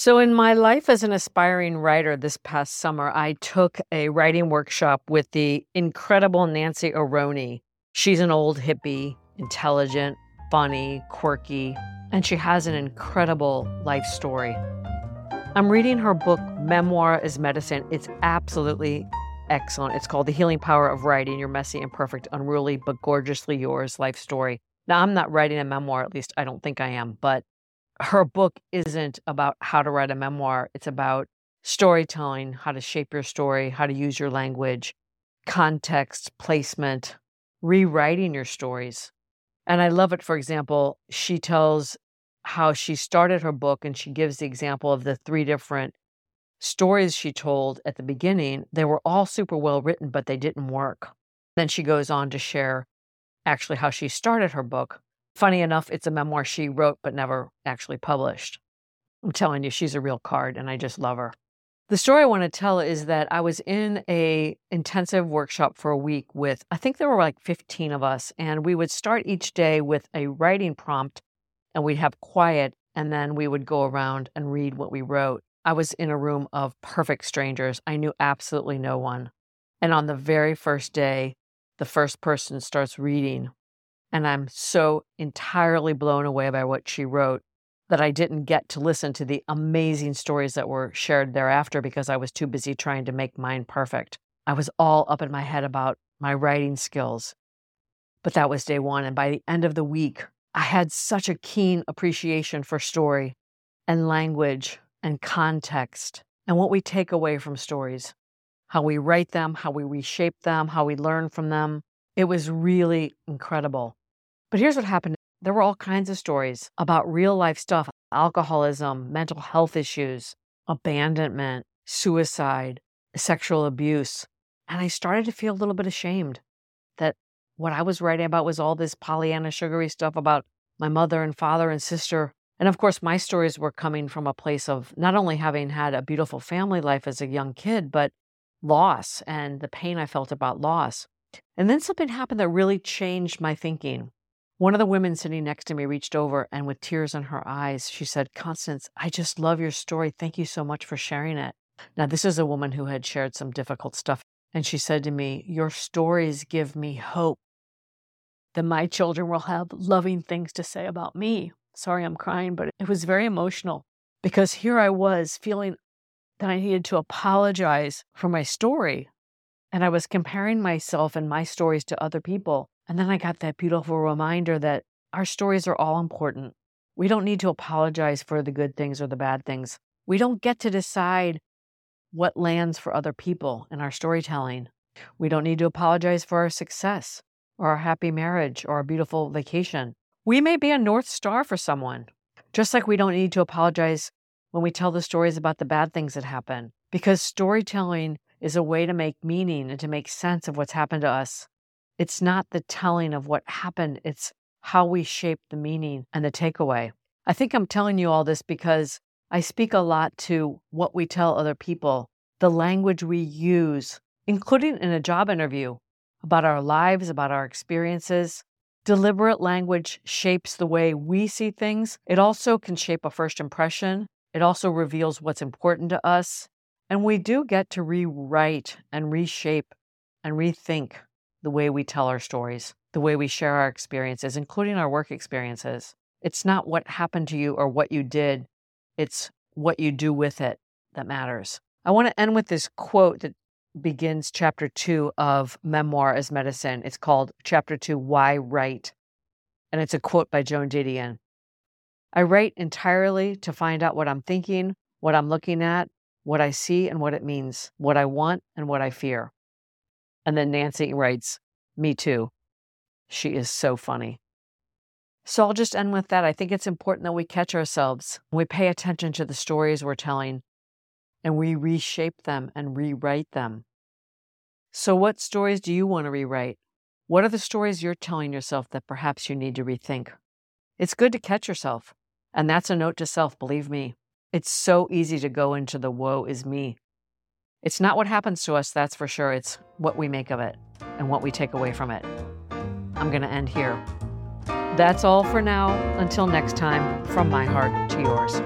So, in my life as an aspiring writer this past summer, I took a writing workshop with the incredible Nancy Aronie. She's an old hippie, intelligent, funny, quirky, and she has an incredible life story. I'm reading her book, Memoir as Medicine. It's absolutely excellent. It's called The Healing Power of Writing Your Messy, Imperfect, Unruly, but Gorgeously Yours Life Story. Now, I'm not writing a memoir, at least I don't think I am, but her book isn't about how to write a memoir. It's about storytelling, how to shape your story, how to use your language, context, placement, rewriting your stories. And I love it. For example, she tells how she started her book and she gives the example of the three different stories she told at the beginning. They were all super well written, but they didn't work. Then she goes on to share actually how she started her book Funny enough, it's a memoir she wrote but never actually published. I'm telling you, she's a real card and I just love her. The story I want to tell is that I was in a intensive workshop for a week with I think there were like 15 of us and we would start each day with a writing prompt and we'd have quiet and then we would go around and read what we wrote. I was in a room of perfect strangers. I knew absolutely no one. And on the very first day, the first person starts reading and I'm so entirely blown away by what she wrote that I didn't get to listen to the amazing stories that were shared thereafter because I was too busy trying to make mine perfect. I was all up in my head about my writing skills. But that was day one. And by the end of the week, I had such a keen appreciation for story and language and context and what we take away from stories, how we write them, how we reshape them, how we learn from them. It was really incredible. But here's what happened there were all kinds of stories about real life stuff alcoholism, mental health issues, abandonment, suicide, sexual abuse. And I started to feel a little bit ashamed that what I was writing about was all this Pollyanna sugary stuff about my mother and father and sister. And of course, my stories were coming from a place of not only having had a beautiful family life as a young kid, but loss and the pain I felt about loss. And then something happened that really changed my thinking. One of the women sitting next to me reached over and, with tears in her eyes, she said, Constance, I just love your story. Thank you so much for sharing it. Now, this is a woman who had shared some difficult stuff. And she said to me, Your stories give me hope that my children will have loving things to say about me. Sorry, I'm crying, but it was very emotional because here I was feeling that I needed to apologize for my story. And I was comparing myself and my stories to other people. And then I got that beautiful reminder that our stories are all important. We don't need to apologize for the good things or the bad things. We don't get to decide what lands for other people in our storytelling. We don't need to apologize for our success or our happy marriage or a beautiful vacation. We may be a North Star for someone, just like we don't need to apologize when we tell the stories about the bad things that happen, because storytelling is a way to make meaning and to make sense of what's happened to us it's not the telling of what happened, it's how we shape the meaning and the takeaway. I think I'm telling you all this because I speak a lot to what we tell other people, the language we use, including in a job interview, about our lives, about our experiences. Deliberate language shapes the way we see things. It also can shape a first impression. It also reveals what's important to us. And we do get to rewrite and reshape and rethink the way we tell our stories, the way we share our experiences, including our work experiences. It's not what happened to you or what you did, it's what you do with it that matters. I want to end with this quote that begins chapter two of Memoir as Medicine. It's called Chapter Two Why Write? And it's a quote by Joan Didion. I write entirely to find out what I'm thinking, what I'm looking at, what I see and what it means, what I want and what I fear. And then Nancy writes, Me too. She is so funny. So I'll just end with that. I think it's important that we catch ourselves, we pay attention to the stories we're telling, and we reshape them and rewrite them. So, what stories do you want to rewrite? What are the stories you're telling yourself that perhaps you need to rethink? It's good to catch yourself. And that's a note to self, believe me. It's so easy to go into the woe is me it's not what happens to us, that's for sure. It's what we make of it and what we take away from it. I'm going to end here. That's all for now. Until next time, from my heart to yours.